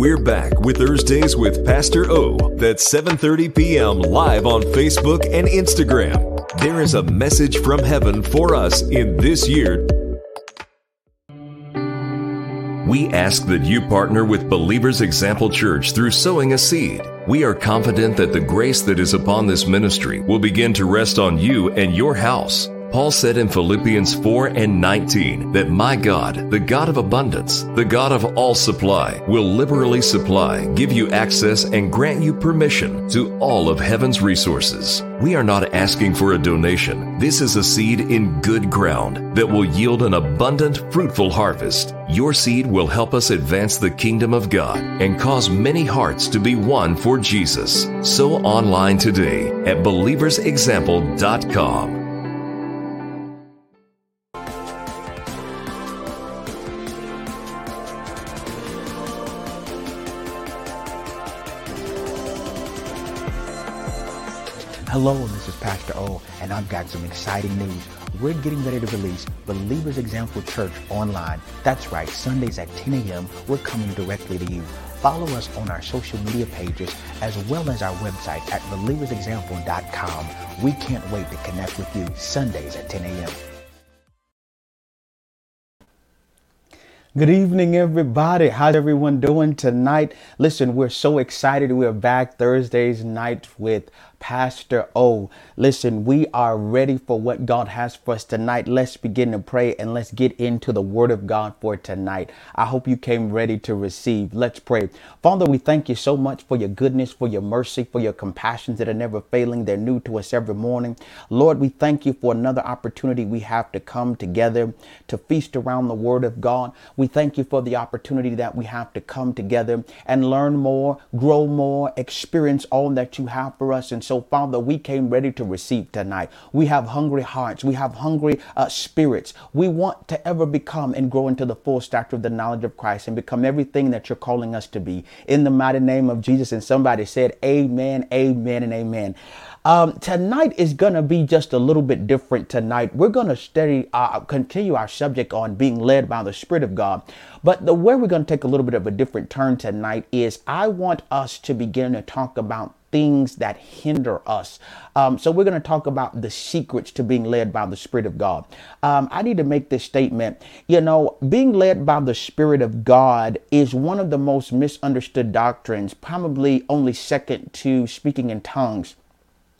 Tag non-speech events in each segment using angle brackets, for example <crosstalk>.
We're back with Thursdays with Pastor O. That's 7:30 p.m. live on Facebook and Instagram. There is a message from heaven for us in this year. We ask that you partner with Believers Example Church through sowing a seed. We are confident that the grace that is upon this ministry will begin to rest on you and your house. Paul said in Philippians 4 and 19 that my God, the God of abundance, the God of all supply, will liberally supply, give you access, and grant you permission to all of heaven's resources. We are not asking for a donation. This is a seed in good ground that will yield an abundant, fruitful harvest. Your seed will help us advance the kingdom of God and cause many hearts to be won for Jesus. So online today at believersexample.com. Hello, this is Pastor O, and I've got some exciting news. We're getting ready to release Believers Example Church online. That's right, Sundays at 10 a.m., we're coming directly to you. Follow us on our social media pages as well as our website at believersexample.com. We can't wait to connect with you Sundays at 10 a.m. Good evening, everybody. How's everyone doing tonight? Listen, we're so excited. We're back Thursdays night with Pastor O. Listen, we are ready for what God has for us tonight. Let's begin to pray and let's get into the Word of God for tonight. I hope you came ready to receive. Let's pray. Father, we thank you so much for your goodness, for your mercy, for your compassions that are never failing. They're new to us every morning. Lord, we thank you for another opportunity we have to come together to feast around the Word of God. We thank you for the opportunity that we have to come together and learn more, grow more, experience all that you have for us. And so, Father, we came ready to receive tonight. We have hungry hearts. We have hungry uh, spirits. We want to ever become and grow into the full stature of the knowledge of Christ and become everything that you're calling us to be. In the mighty name of Jesus. And somebody said, Amen, Amen, and Amen. Um, tonight is going to be just a little bit different tonight. We're going to study, uh, continue our subject on being led by the Spirit of God. But the way we're going to take a little bit of a different turn tonight is I want us to begin to talk about things that hinder us. Um, so we're going to talk about the secrets to being led by the Spirit of God. Um, I need to make this statement. You know, being led by the Spirit of God is one of the most misunderstood doctrines, probably only second to speaking in tongues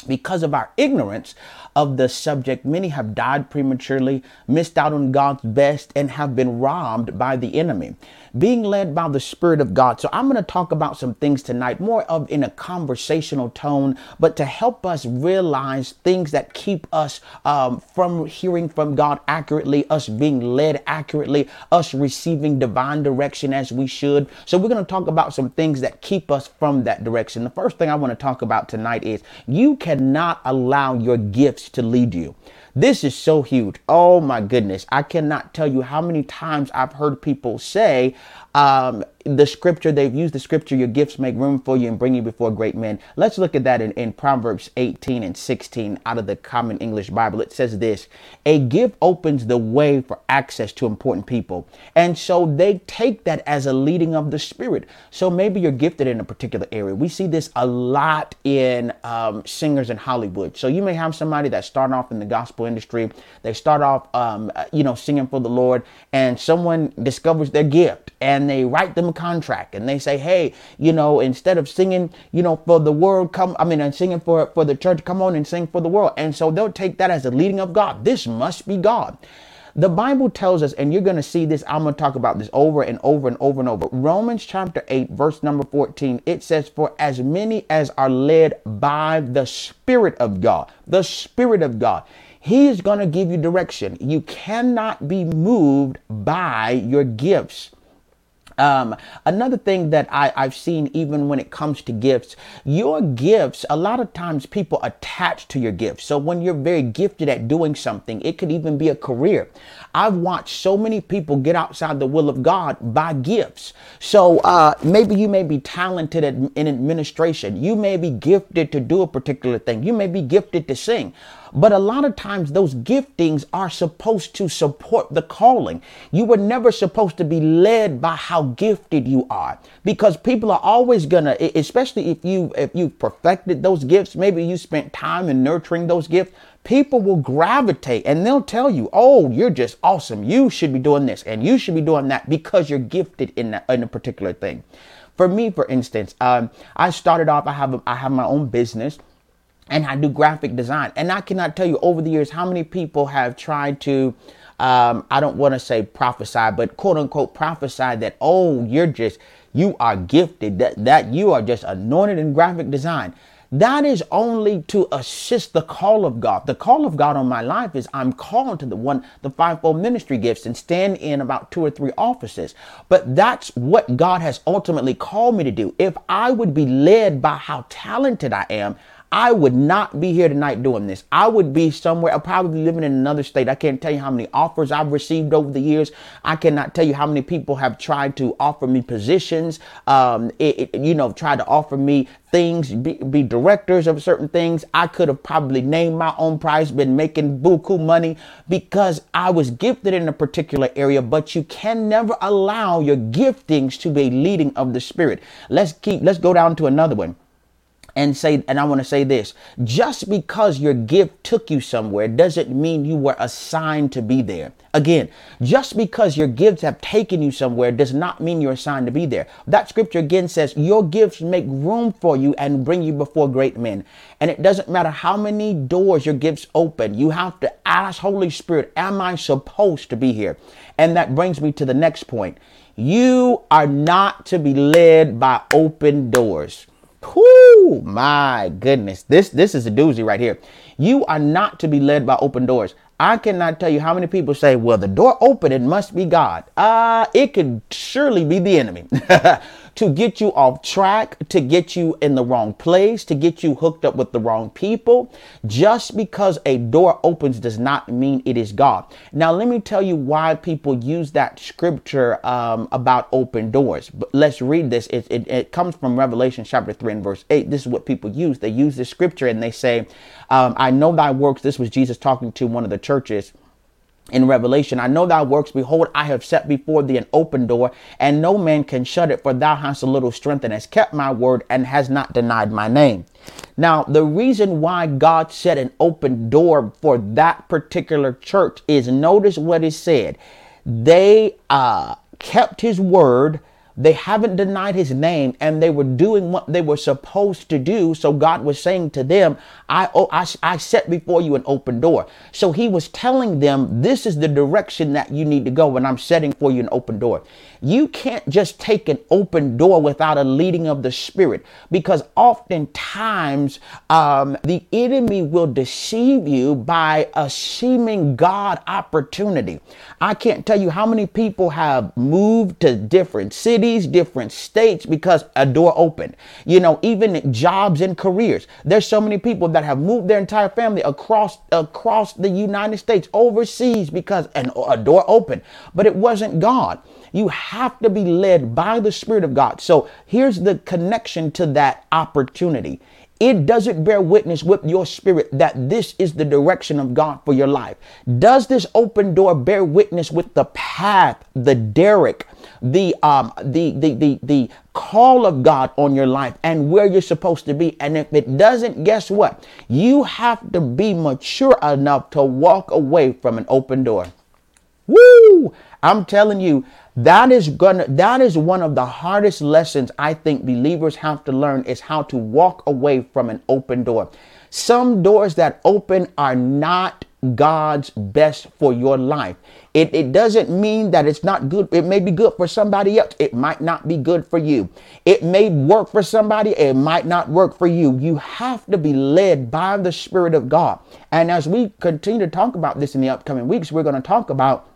because of our ignorance of the subject, many have died prematurely, missed out on God's best, and have been robbed by the enemy. Being led by the Spirit of God. So, I'm going to talk about some things tonight, more of in a conversational tone, but to help us realize things that keep us um, from hearing from God accurately, us being led accurately, us receiving divine direction as we should. So, we're going to talk about some things that keep us from that direction. The first thing I want to talk about tonight is you cannot allow your gifts to lead you. This is so huge. Oh my goodness. I cannot tell you how many times I've heard people say, um, the scripture, they've used the scripture, your gifts make room for you and bring you before great men. Let's look at that in, in Proverbs 18 and 16 out of the Common English Bible. It says this A gift opens the way for access to important people. And so they take that as a leading of the Spirit. So maybe you're gifted in a particular area. We see this a lot in um, singers in Hollywood. So you may have somebody that start off in the gospel industry, they start off, um, you know, singing for the Lord, and someone discovers their gift and they write them a contract and they say, hey, you know, instead of singing, you know, for the world, come, I mean, and singing for, for the church, come on and sing for the world. And so they'll take that as a leading of God. This must be God. The Bible tells us, and you're going to see this, I'm going to talk about this over and over and over and over. Romans chapter 8, verse number 14, it says, For as many as are led by the Spirit of God, the Spirit of God, He is going to give you direction. You cannot be moved by your gifts. Um, another thing that I, I've seen, even when it comes to gifts, your gifts, a lot of times people attach to your gifts. So when you're very gifted at doing something, it could even be a career. I've watched so many people get outside the will of God by gifts. So uh, maybe you may be talented in administration. You may be gifted to do a particular thing. You may be gifted to sing. But a lot of times those giftings are supposed to support the calling. You were never supposed to be led by how gifted you are because people are always gonna, especially if you if you perfected those gifts, maybe you spent time in nurturing those gifts people will gravitate and they'll tell you, oh, you're just awesome. You should be doing this and you should be doing that because you're gifted in, that, in a particular thing. For me, for instance, um, I started off, I have, I have my own business and I do graphic design. And I cannot tell you over the years how many people have tried to, um, I don't want to say prophesy, but quote unquote prophesy that, oh, you're just, you are gifted, that, that you are just anointed in graphic design. That is only to assist the call of God. The call of God on my life is I'm called to the one, the fivefold ministry gifts and stand in about two or three offices. But that's what God has ultimately called me to do. If I would be led by how talented I am, I would not be here tonight doing this. I would be somewhere, probably living in another state. I can't tell you how many offers I've received over the years. I cannot tell you how many people have tried to offer me positions, um, it, it, you know, tried to offer me things, be, be, directors of certain things. I could have probably named my own price, been making buku money because I was gifted in a particular area, but you can never allow your giftings to be leading of the spirit. Let's keep, let's go down to another one and say and i want to say this just because your gift took you somewhere doesn't mean you were assigned to be there. Again just because your gifts have taken you somewhere does not mean you're assigned to be there. That scripture again says your gifts make room for you and bring you before great men. And it doesn't matter how many doors your gifts open you have to ask holy spirit am i supposed to be here? And that brings me to the next point. You are not to be led by open doors Whoo, my goodness. This this is a doozy right here. You are not to be led by open doors. I cannot tell you how many people say, well, the door open, it must be God. Uh, it could surely be the enemy. <laughs> to get you off track, to get you in the wrong place, to get you hooked up with the wrong people. Just because a door opens does not mean it is God. Now, let me tell you why people use that scripture um, about open doors. But let's read this. It, it, it, comes from Revelation chapter 3 and verse 8. This is what people use. They use this scripture and they say, um, I know thy works. This was Jesus talking to one of the churches in Revelation, I know thy works. Behold, I have set before thee an open door, and no man can shut it, for thou hast a little strength and hast kept my word and has not denied my name. Now, the reason why God set an open door for that particular church is notice what it said. They uh, kept his word they haven't denied his name and they were doing what they were supposed to do. So God was saying to them, I, oh, I, I set before you an open door. So he was telling them, this is the direction that you need to go and I'm setting for you an open door. You can't just take an open door without a leading of the Spirit because oftentimes um, the enemy will deceive you by a seeming God opportunity. I can't tell you how many people have moved to different cities, different states because a door opened. You know, even jobs and careers. There's so many people that have moved their entire family across across the United States, overseas because an, a door opened, but it wasn't God. You have to be led by the Spirit of God. So here's the connection to that opportunity. It doesn't bear witness with your spirit that this is the direction of God for your life. Does this open door bear witness with the path, the derrick, the um the the the the call of God on your life and where you're supposed to be? And if it doesn't, guess what? You have to be mature enough to walk away from an open door. Woo! I'm telling you, that is gonna that is one of the hardest lessons I think believers have to learn is how to walk away from an open door. Some doors that open are not God's best for your life. It, it doesn't mean that it's not good. It may be good for somebody else. It might not be good for you. It may work for somebody. It might not work for you. You have to be led by the Spirit of God. And as we continue to talk about this in the upcoming weeks, we're going to talk about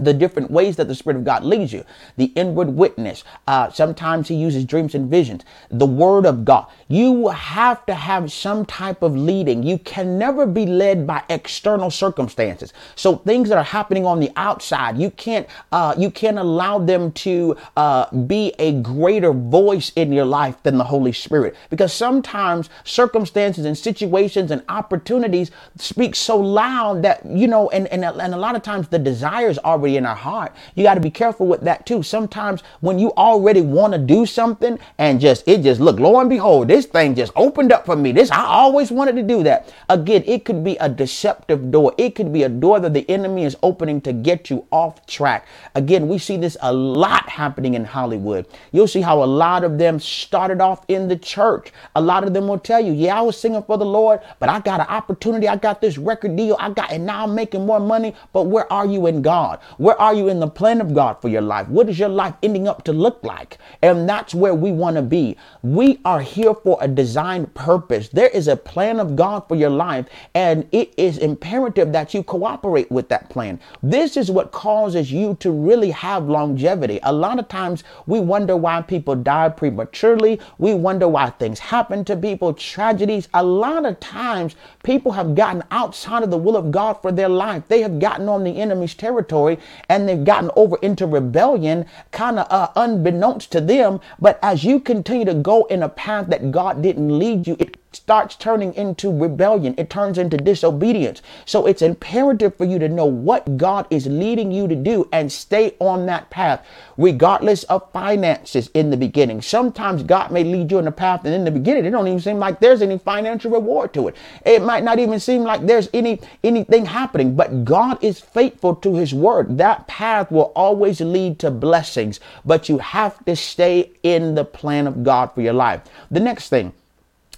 the different ways that the Spirit of God leads you, the inward witness. Uh, sometimes He uses dreams and visions, the Word of God. You have to have some type of leading. You can never be led by external circumstances. So things that are happening on the outside, you can't uh, you can't allow them to uh, be a greater voice in your life than the Holy Spirit, because sometimes circumstances and situations and opportunities speak so loud that you know, and and, and a lot of times the desires already in our heart. You got to be careful with that too. Sometimes when you already want to do something and just it just look, lo and behold, this thing just opened up for me. This I always wanted to do that. Again, it could be a deceptive door. It could be a door that the enemy is opening to get you off track. Again, we see this a lot happening in Hollywood. You'll see how a lot of them started off in the church. A lot of them will tell you, "Yeah, I was singing for the Lord, but I got an opportunity. I got this record deal. I got and now I'm making more money." But where are you in God? Where are you in the plan of God for your life? What is your life ending up to look like? And that's where we want to be. We are here for a designed purpose. There is a plan of God for your life, and it is imperative that you cooperate with that plan. This is what causes you to really have longevity. A lot of times we wonder why people die prematurely. We wonder why things happen to people, tragedies. A lot of times people have gotten outside of the will of God for their life. They have gotten on the enemy's territory and they've gotten over into rebellion, kind of uh, unbeknownst to them. But as you continue to go in a path that God didn't lead you, it starts turning into rebellion. It turns into disobedience. So it's imperative for you to know what God is leading you to do and stay on that path, regardless of finances in the beginning. Sometimes God may lead you in a path, and in the beginning, it don't even seem like there's any financial reward to it. It might not even seem like there's any anything happening, but God is faithful to his word. That path will always lead to blessings, but you have to stay in the plan of God for your life. The next thing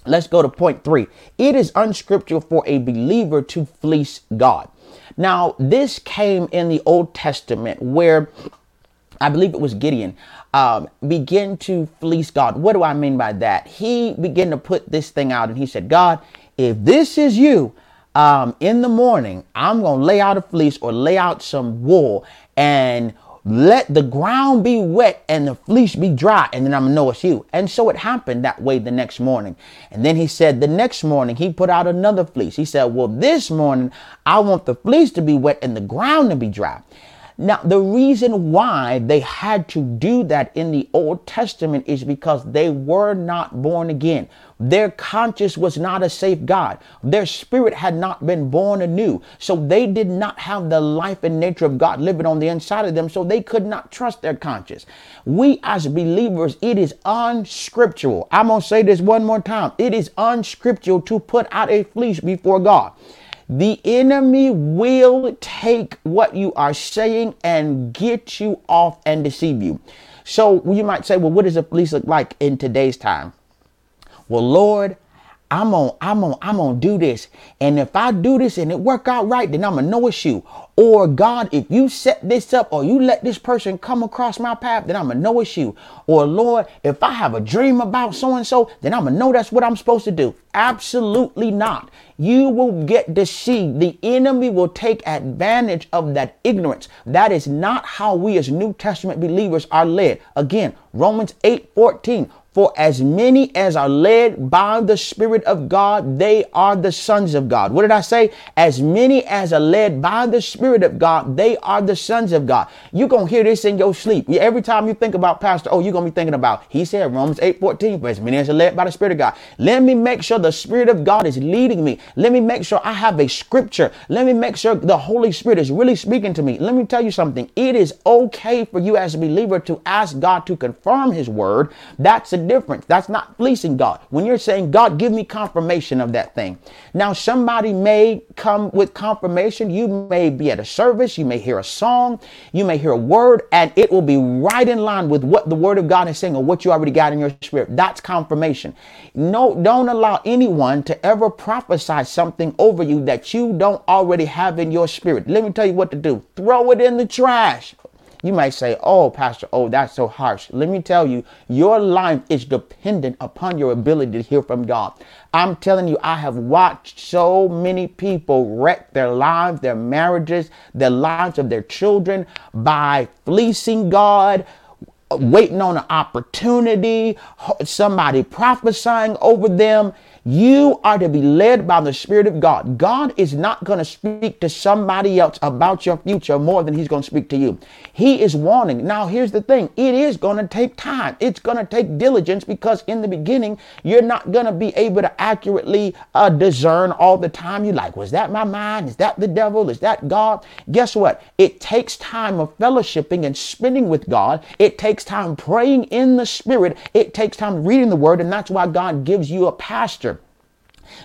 Let's go to point three. It is unscriptural for a believer to fleece God. Now, this came in the Old Testament where I believe it was Gideon, um, begin to fleece God. What do I mean by that? He began to put this thing out and he said, God, if this is you, um, in the morning, I'm going to lay out a fleece or lay out some wool and let the ground be wet and the fleece be dry, and then I'm gonna know it's you. And so it happened that way the next morning. And then he said, the next morning, he put out another fleece. He said, Well, this morning, I want the fleece to be wet and the ground to be dry. Now, the reason why they had to do that in the Old Testament is because they were not born again. Their conscience was not a safe God. Their spirit had not been born anew. So they did not have the life and nature of God living on the inside of them. So they could not trust their conscience. We as believers, it is unscriptural. I'm going to say this one more time. It is unscriptural to put out a fleece before God. The enemy will take what you are saying and get you off and deceive you. So you might say, well, what does a fleece look like in today's time? Well, Lord, I'm on, I'm on, I'm on do this. And if I do this and it work out right, then I'm gonna know it's you. Or God, if you set this up or you let this person come across my path, then I'm gonna know it's you. Or Lord, if I have a dream about so and so, then I'm gonna know that's what I'm supposed to do. Absolutely not. You will get deceived. The enemy will take advantage of that ignorance. That is not how we as New Testament believers are led. Again, Romans 8 14. For as many as are led by the Spirit of God, they are the sons of God. What did I say? As many as are led by the Spirit of God, they are the sons of God. You're going to hear this in your sleep. Every time you think about Pastor, oh, you're going to be thinking about, he said, Romans 8 14, for as many as are led by the Spirit of God. Let me make sure the Spirit of God is leading me. Let me make sure I have a scripture. Let me make sure the Holy Spirit is really speaking to me. Let me tell you something. It is okay for you as a believer to ask God to confirm his word. That's a difference. That's not fleecing God. When you're saying, God, give me confirmation of that thing. Now, somebody may come with confirmation. You may be at a service, you may hear a song, you may hear a word, and it will be right in line with what the word of God is saying or what you already got in your spirit. That's confirmation. No, don't allow anyone to ever prophesy something over you that you don't already have in your spirit. Let me tell you what to do. Throw it in the trash. You might say, Oh, Pastor, oh, that's so harsh. Let me tell you, your life is dependent upon your ability to hear from God. I'm telling you, I have watched so many people wreck their lives, their marriages, the lives of their children by fleecing God, waiting on an opportunity, somebody prophesying over them. You are to be led by the Spirit of God. God is not going to speak to somebody else about your future more than He's going to speak to you. He is warning. Now, here's the thing it is going to take time, it's going to take diligence because in the beginning, you're not going to be able to accurately uh, discern all the time. You're like, was that my mind? Is that the devil? Is that God? Guess what? It takes time of fellowshipping and spending with God. It takes time praying in the Spirit. It takes time reading the Word. And that's why God gives you a pastor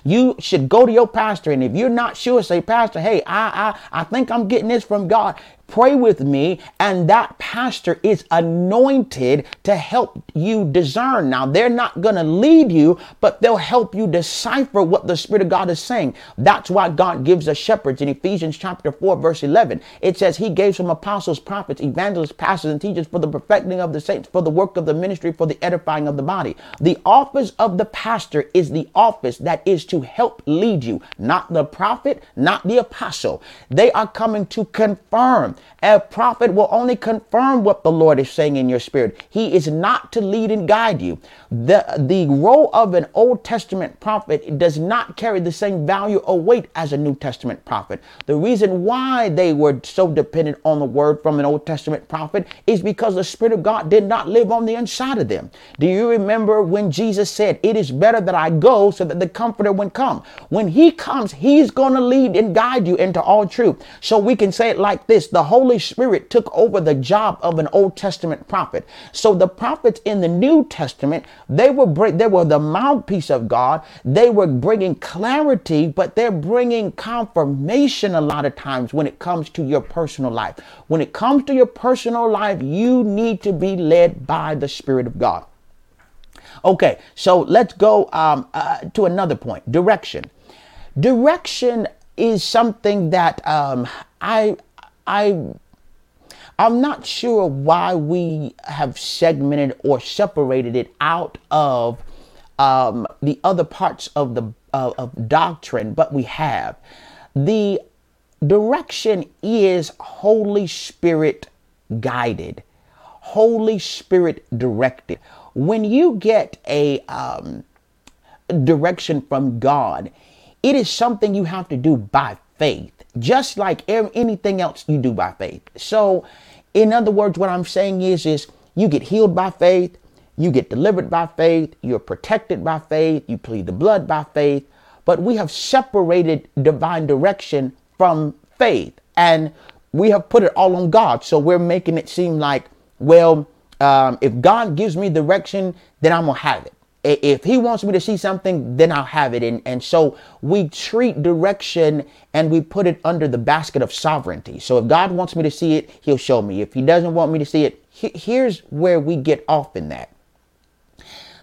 you should go to your pastor, and if you're not sure, say, Pastor, hey, I I I think I'm getting this from God pray with me, and that pastor is anointed to help you discern. Now, they're not going to lead you, but they'll help you decipher what the Spirit of God is saying. That's why God gives us shepherds in Ephesians chapter 4, verse 11. It says, He gave some apostles, prophets, evangelists, pastors, and teachers for the perfecting of the saints, for the work of the ministry, for the edifying of the body. The office of the pastor is the office that is to help lead you, not the prophet, not the apostle. They are coming to confirm a prophet will only confirm what the Lord is saying in your spirit. He is not to lead and guide you. The, the role of an Old Testament prophet does not carry the same value or weight as a New Testament prophet. The reason why they were so dependent on the word from an Old Testament prophet is because the Spirit of God did not live on the inside of them. Do you remember when Jesus said, It is better that I go so that the Comforter would come? When He comes, He's going to lead and guide you into all truth. So we can say it like this The Holy Spirit took over the job of an Old Testament prophet. So the prophets in the New Testament, they were bring, they were the mouthpiece of God. They were bringing clarity, but they're bringing confirmation a lot of times when it comes to your personal life. When it comes to your personal life, you need to be led by the Spirit of God. Okay, so let's go um, uh, to another point direction. Direction is something that um, I I I'm not sure why we have segmented or separated it out of um, the other parts of the uh, of doctrine, but we have. The direction is Holy Spirit guided, Holy Spirit directed. When you get a um, direction from God, it is something you have to do by faith just like anything else you do by faith. So, in other words, what I'm saying is, is you get healed by faith, you get delivered by faith, you're protected by faith, you plead the blood by faith, but we have separated divine direction from faith and we have put it all on God. So we're making it seem like, well, um, if God gives me direction, then I'm gonna have it if he wants me to see something, then I'll have it. And, and so we treat direction and we put it under the basket of sovereignty. So if God wants me to see it, he'll show me. If he doesn't want me to see it, he, here's where we get off in that.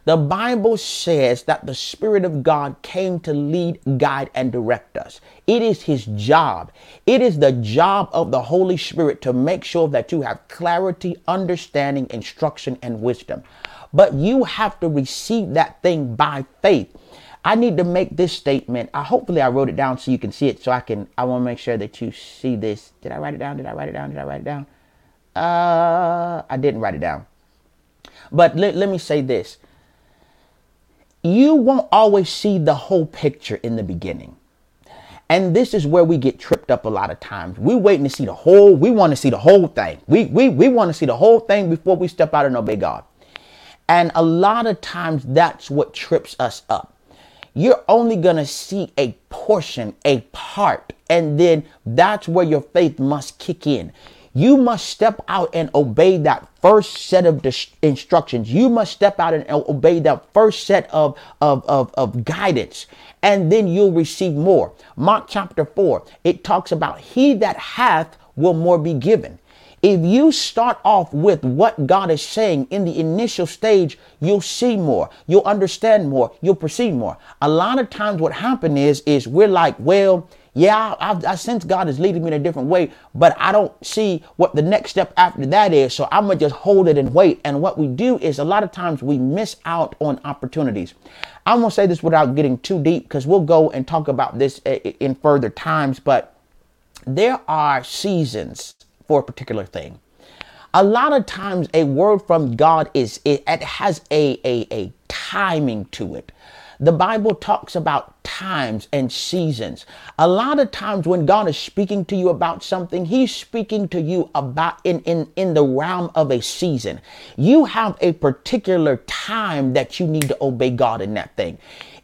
The Bible says that the Spirit of God came to lead, guide, and direct us. It is His job. It is the job of the Holy Spirit to make sure that you have clarity, understanding, instruction, and wisdom but you have to receive that thing by faith. I need to make this statement. I hopefully I wrote it down so you can see it. So I can. I want to make sure that you see this. Did I write it down? Did I write it down? Did I write it down? Uh, I didn't write it down. But let, let me say this. You won't always see the whole picture in the beginning. And this is where we get tripped up a lot of times. We're waiting to see the whole, we want to see the whole thing. We, we, we want to see the whole thing before we step out and obey God. And a lot of times that's what trips us up. You're only going to see a portion, a part, and then that's where your faith must kick in. You must step out and obey that first set of instructions. You must step out and obey that first set of, of, of, of guidance, and then you'll receive more. Mark chapter 4, it talks about he that hath will more be given. If you start off with what God is saying in the initial stage, you'll see more, you'll understand more, you'll perceive more. A lot of times what happens is, is we're like, well, Yeah, I, I, sense God is leading me in a different way, but I don't see what the next step after that is. So I'm going to just hold it and wait. And what we do is a lot of times we miss out on opportunities. I'm going to say this without getting too deep because we'll go and talk about this eh, in further times, but there are seasons for a particular thing. A lot of times a word from God is it, it has a, a, a timing to it. The Bible talks about times and seasons. A lot of times when God is speaking to you about something, He's speaking to you about in, in, in the realm of a season. You have a particular time that you need to obey God in that thing.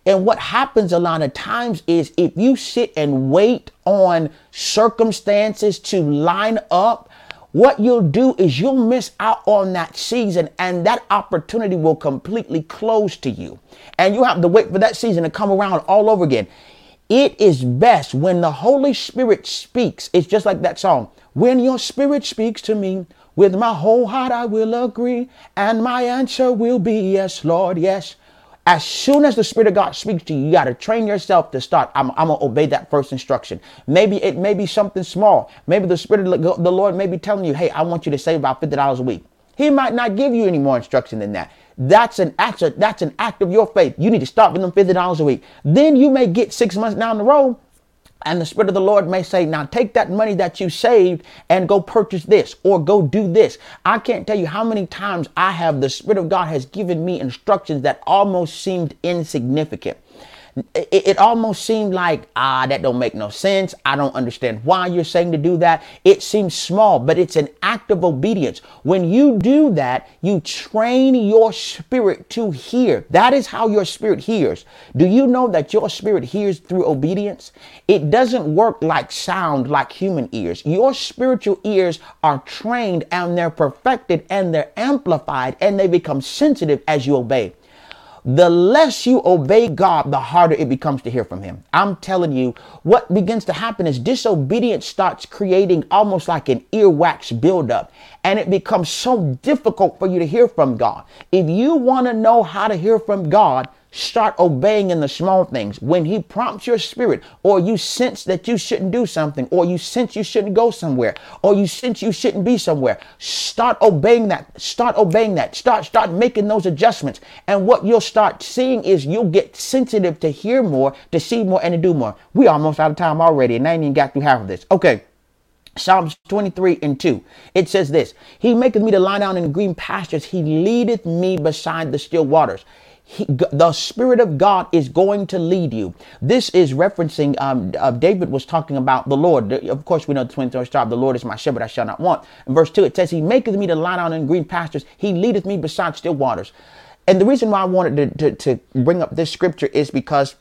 And what happens a lot of times is if you sit and wait on circumstances to line up, what you'll do is you'll miss out on that season and that opportunity will completely close to you. And you have to wait for that season to come around all over again. It is best when the Holy Spirit speaks. It's just like that song. When your spirit speaks to me, with my whole heart I will agree, and my answer will be yes, Lord, yes. As soon as the Spirit of God speaks to you, you got to train yourself to start. I'm, I'm going to obey that first instruction. Maybe it may be something small. Maybe the Spirit of the Lord may be telling you, hey, I want you to save about $50 a week. He might not give you any more instruction than that. That's an act. That's an act of your faith. You need to start with them fifty dollars a week. Then you may get six months down the road and the Spirit of the Lord may say, Now take that money that you saved and go purchase this or go do this. I can't tell you how many times I have the Spirit of God has given me instructions that almost seemed insignificant it, it almost seemed like, ah, that don't make no sense. I don't understand why you're saying to do that. It seems small, but it's an act of obedience. When you do that, you train your spirit to hear. That is how your spirit hears. Do you know that your spirit hears through obedience? It doesn't work like sound like human ears. Your spiritual ears are trained and they're perfected and they're amplified and they become sensitive as you obey the less you obey God, the harder it becomes to hear from Him. I'm telling you, what begins to happen is disobedience starts creating almost like an earwax buildup, and it becomes so difficult for you to hear from God. If you want to know how to hear from God, Start obeying in the small things. When He prompts your spirit, or you sense that you shouldn't do something, or you sense you shouldn't go somewhere, or you sense you shouldn't be somewhere, start obeying that. Start obeying that. Start start making those adjustments. And what you'll start seeing is you'll get sensitive to hear more, to see more, and to do more. We almost out of time already, and I ain't even got through half of this. Okay. Psalms 23 and 2. It says this He maketh me to lie down in green pastures. He leadeth me beside the still waters. He, the Spirit of God is going to lead you. This is referencing, um, uh, David was talking about the Lord. Of course, we know the 23rd star, the Lord is my shepherd, I shall not want. In verse 2, it says, He maketh me to lie down in green pastures, He leadeth me beside still waters. And the reason why I wanted to, to, to bring up this scripture is because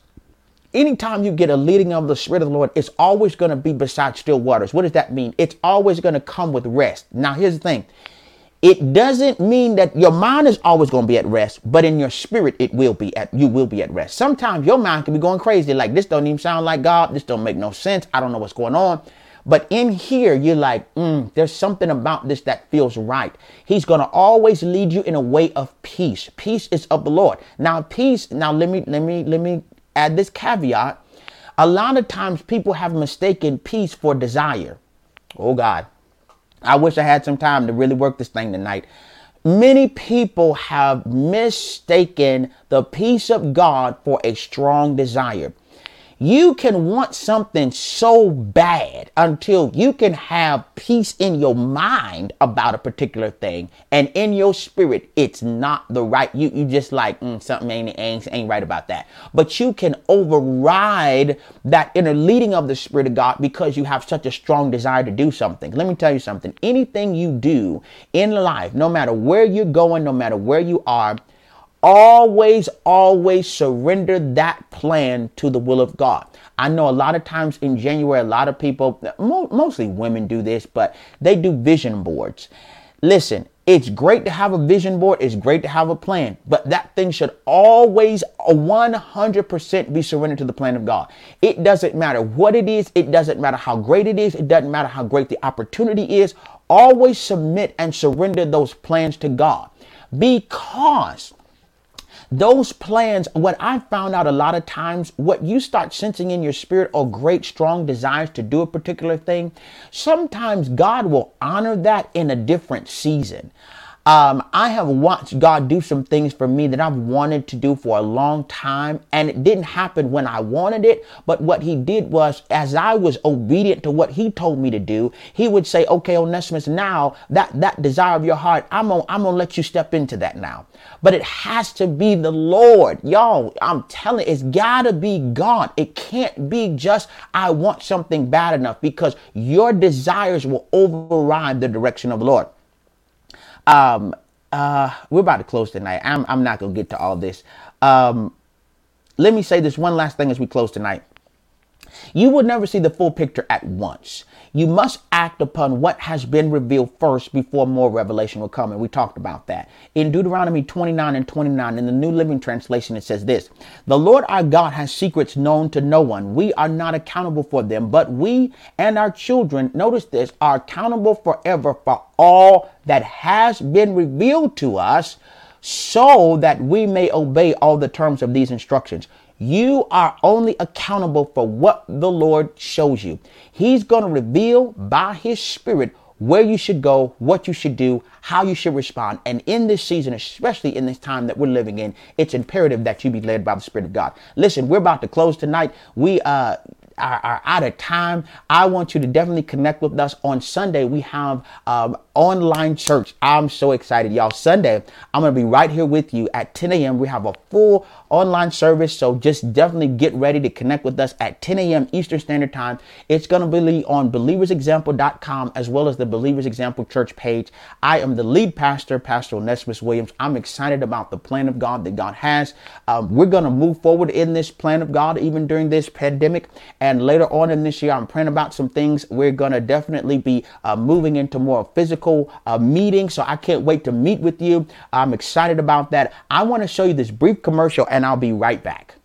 anytime you get a leading of the Spirit of the Lord, it's always going to be beside still waters. What does that mean? It's always going to come with rest. Now, here's the thing it doesn't mean that your mind is always going to be at rest, but in your spirit, it will be at you will be at rest. Sometimes your mind can be going crazy, like this don't even sound like God. This don't make no sense. I don't know what's going on. But in here, you're like, mm, there's something about this that feels right. He's going to always lead you in a way of peace. Peace is of the Lord. Now, peace. Now, let me let me let me add this caveat. A lot of times, people have mistaken peace for desire. Oh God. I wish I had some time to really work this thing tonight. Many people have mistaken the peace of God for a strong desire. You can want something so bad until you can have peace in your mind about a particular thing, and in your spirit, it's not the right. You you just like mm, something ain't, ain't ain't right about that. But you can override that inner leading of the Spirit of God because you have such a strong desire to do something. Let me tell you something. Anything you do in life, no matter where you're going, no matter where you are, always, always surrender that plan to the will of God. I know a lot of times in January, a lot of people, mostly women do this, but they do vision boards. Listen, it's great to have a vision board. It's great to have a plan, but that thing should always 100% be surrendered to the plan of God. It doesn't matter what it is. It doesn't matter how great it is. It doesn't matter how great the opportunity is. Always submit and surrender those plans to God because those plans, what I found out a lot of times, what you start sensing in your spirit are great, strong desires to do a particular thing. Sometimes God will honor that in a different season. Um, I have watched God do some things for me that I've wanted to do for a long time, and it didn't happen when I wanted it. But what He did was, as I was obedient to what He told me to do, He would say, "Okay, Onesimus, now that that desire of your heart, I'm gonna I'm gonna let you step into that now." But it has to be the Lord, y'all. I'm telling, it's gotta be God. It can't be just I want something bad enough because your desires will override the direction of the Lord. Um, uh, we're about to close tonight. I'm, I'm not to get to all this. Um, let me say this one last thing as we close tonight. You will never see the full picture at once. You must act upon what has been revealed first before more revelation will come. And we talked about that. In Deuteronomy 29 and 29, in the New Living Translation, it says this The Lord our God has secrets known to no one. We are not accountable for them, but we and our children, notice this, are accountable forever for all that has been revealed to us so that we may obey all the terms of these instructions. You are only accountable for what the Lord shows you. He's going to reveal by His Spirit where you should go, what you should do, how you should respond. And in this season, especially in this time that we're living in, it's imperative that you be led by the Spirit of God. Listen, we're about to close tonight. We uh are, are out of time, I want you to definitely connect with us on Sunday. We have um, online church. I'm so excited, y'all. Sunday, I'm going to be right here with you at 10 a.m. We have a full online service, so just definitely get ready to connect with us at 10 a.m. Eastern Standard Time. It's going to be on believersexample.com as well as the Believers Example Church page. I am the lead pastor, Pastor Onesimus Williams. I'm excited about the plan of God that God has. Um, we're going to move forward in this plan of God even during this pandemic. And later on in this year, I'm praying about some things. We're going to definitely be uh, moving into more physical uh, meetings. So I can't wait to meet with you. I'm excited about that. I want to show you this brief commercial and I'll be right back.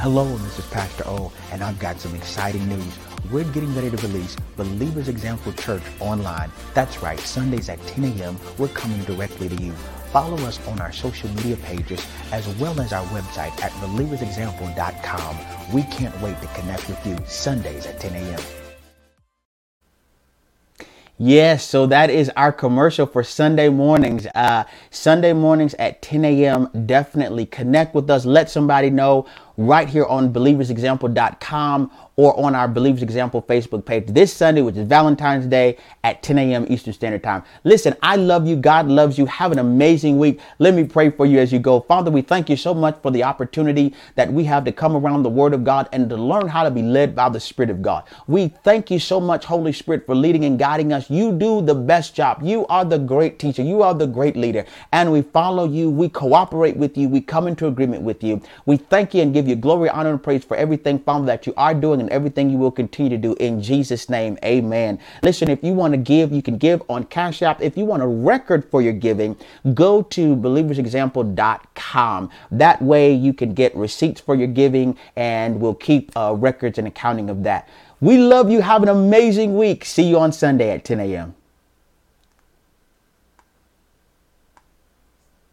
Hello, this is Pastor O, and I've got some exciting news. We're getting ready to release Believers Example Church online. That's right, Sundays at 10 a.m., we're coming directly to you. Follow us on our social media pages as well as our website at believersexample.com. We can't wait to connect with you Sundays at 10 a.m. Yes, so that is our commercial for Sunday mornings. Uh, Sunday mornings at 10 a.m. Definitely connect with us. Let somebody know right here on believersexample.com or on our Believers Example Facebook page this Sunday, which is Valentine's Day at 10 a.m. Eastern Standard Time. Listen, I love you. God loves you. Have an amazing week. Let me pray for you as you go. Father, we thank you so much for the opportunity that we have to come around the Word of God and to learn how to be led by the Spirit of God. We thank you so much, Holy Spirit, for leading and guiding us. You do the best job. You are the great teacher. You are the great leader. And we follow you. We cooperate with you. We come into agreement with you. We thank you and give you glory, honor, and praise for everything, Father, that you are doing and everything you will continue to do. In Jesus' name, amen. Listen, if you want to give, you can give on Cash App. If you want a record for your giving, go to believersexample.com. That way you can get receipts for your giving and we'll keep uh, records and accounting of that. We love you. Have an amazing week. See you on Sunday at 10 a.m.